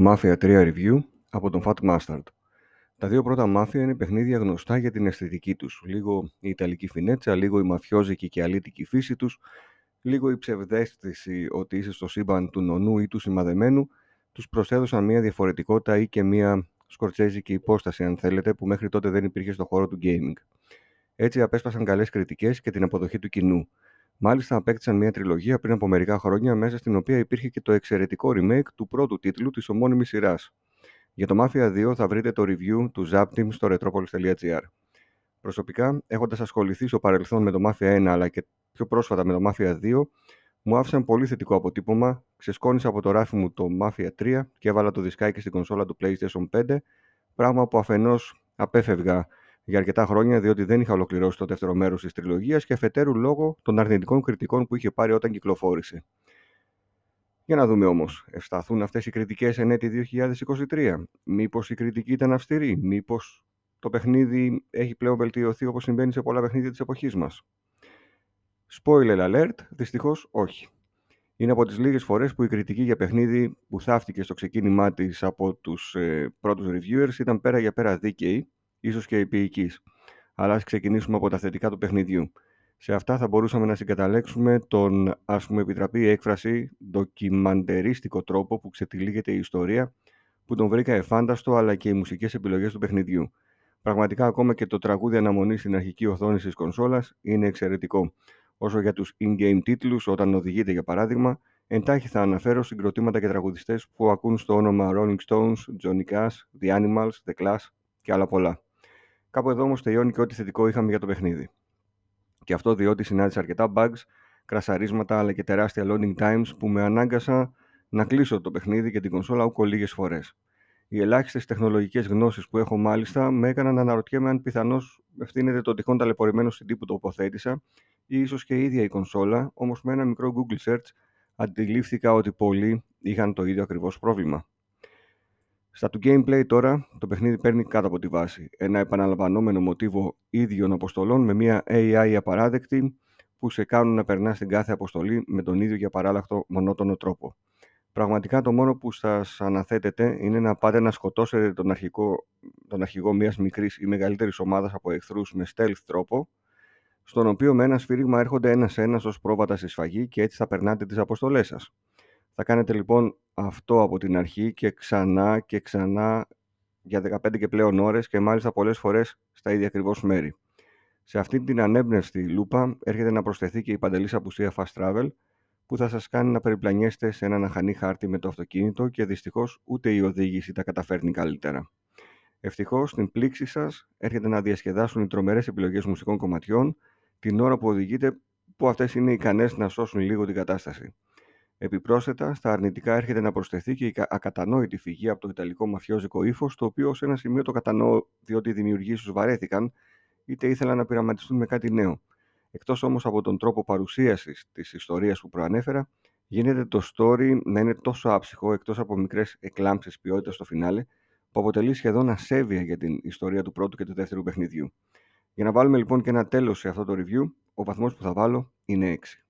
Mafia 3 Review από τον Fat Mustard. Τα δύο πρώτα Mafia είναι παιχνίδια γνωστά για την αισθητική τους. Λίγο η ιταλική φινέτσα, λίγο η μαφιόζικη και αλήτικη φύση τους, λίγο η ψευδέστηση ότι είσαι στο σύμπαν του νονού ή του σημαδεμένου, τους προσέδωσαν μια διαφορετικότητα ή και μια σκορτσέζικη υπόσταση, αν θέλετε, που μέχρι τότε δεν υπήρχε στο χώρο του gaming. Έτσι απέσπασαν καλές κριτικές και την αποδοχή του κοινού. Μάλιστα, απέκτησαν μια τριλογία πριν από μερικά χρόνια, μέσα στην οποία υπήρχε και το εξαιρετικό remake του πρώτου τίτλου της ομώνυμης σειράς. Για το Mafia 2 θα βρείτε το review του Zaptim στο retropolis.gr. Προσωπικά, έχοντας ασχοληθεί στο παρελθόν με το Mafia 1 αλλά και πιο πρόσφατα με το Mafia 2, μου άφησαν πολύ θετικό αποτύπωμα. Ξεσκόνησα από το ράφι μου το Mafia 3 και έβαλα το δισκάκι στην κονσόλα του PlayStation 5, πράγμα που αφενός απέφευγα για αρκετά χρόνια, διότι δεν είχα ολοκληρώσει το δεύτερο μέρος της τριλογίας και αφετέρου λόγω των αρνητικών κριτικών που είχε πάρει όταν κυκλοφόρησε. Για να δούμε όμως, ευσταθούν αυτές οι κριτικές εν έτη 2023. Μήπως η κριτική ήταν αυστηρή, μήπως το παιχνίδι έχει πλέον βελτιωθεί όπως συμβαίνει σε πολλά παιχνίδια της εποχής μας. Spoiler alert, δυστυχώς όχι. Είναι από τις λίγες φορές που η κριτική για παιχνίδι που θαύτηκε στο ξεκίνημά της από τους ε, πρώτους reviewers ήταν πέρα για πέρα δίκαιη ίσως και επίοικης. Αλλά ας ξεκινήσουμε από τα θετικά του παιχνιδιού. Σε αυτά θα μπορούσαμε να συγκαταλέξουμε τον, ας πούμε, επιτραπή έκφραση, ντοκιμαντερίστικο τρόπο που ξετυλίγεται η ιστορία, που τον βρήκα εφάνταστο, αλλά και οι μουσικές επιλογές του παιχνιδιού. Πραγματικά ακόμα και το τραγούδι αναμονή στην αρχική οθόνη της κονσόλας είναι εξαιρετικό. Όσο για τους in-game τίτλους, όταν οδηγείτε για παράδειγμα, εντάχει θα αναφέρω συγκροτήματα και τραγουδιστές που ακούν στο όνομα Rolling Stones, Johnny Cash, The Animals, The Clash και άλλα πολλά. Κάπου εδώ όμως τελειώνει και ό,τι θετικό είχαμε για το παιχνίδι. Και αυτό διότι συνάντησα αρκετά bugs, κρασαρίσματα αλλά και τεράστια loading times που με ανάγκασα να κλείσω το παιχνίδι και την κονσόλα ούκο λίγες φορές. Οι ελάχιστες τεχνολογικές γνώσεις που έχω μάλιστα με έκαναν να αναρωτιέμαι αν πιθανώς ευθύνεται το τυχόν ταλαιπωρημένο CD που τοποθέτησα ή ίσως και η ίδια η κονσόλα, όμως με ένα μικρό Google search αντιλήφθηκα ότι πολλοί είχαν το ίδιο ακριβώς πρόβλημα. Στα του gameplay τώρα, το παιχνίδι παίρνει κάτω από τη βάση. Ένα επαναλαμβανόμενο μοτίβο ίδιων αποστολών με μια AI απαράδεκτη που σε κάνουν να περνάς την κάθε αποστολή με τον ίδιο και παράλλαχτο μονότονο τρόπο. Πραγματικά το μόνο που σας αναθέτεται είναι να πάτε να σκοτώσετε τον, αρχικό, τον αρχηγό μιας μικρής ή μεγαλύτερης ομάδας από εχθρούς με stealth τρόπο, στον οποίο με ένα σφύριγμα έρχονται ένα-ένα ως πρόβατα στη σφαγή και έτσι θα περνάτε τις αποστολές σας. Θα κάνετε λοιπόν αυτό από την αρχή και ξανά και ξανά για 15 και πλέον ώρες και μάλιστα πολλές φορές στα ίδια ακριβώς μέρη. Σε αυτή την ανέμπνευστη λούπα έρχεται να προσθεθεί και η παντελής απουσία Fast Travel που θα σας κάνει να περιπλανιέστε σε έναν αχανή χάρτη με το αυτοκίνητο και δυστυχώς ούτε η οδήγηση τα καταφέρνει καλύτερα. Ευτυχώς, στην πλήξη σας έρχεται να διασκεδάσουν οι τρομερές επιλογές μουσικών κομματιών την ώρα που οδηγείτε, που αυτές είναι ικανές να σώσουν λίγο την κατάσταση. Επιπρόσθετα, στα αρνητικά έρχεται να προσθεθεί και η ακατανόητη φυγή από το ιταλικό μαφιόζικο ύφος, το οποίο σε ένα σημείο το κατανοώ διότι οι δημιουργοί τους βαρέθηκαν, είτε ήθελαν να πειραματιστούν με κάτι νέο. Εκτός όμως από τον τρόπο παρουσίασης της ιστορίας που προανέφερα, γίνεται το story να είναι τόσο άψυχο, εκτός από μικρές εκλάμψεις ποιότητας στο φινάλε, που αποτελεί σχεδόν ασέβεια για την ιστορία του πρώτου και του δεύτερου παιχνιδιού. Για να βάλουμε λοιπόν και ένα τέλος σε αυτό το review, ο βαθμός που θα βάλω είναι 6.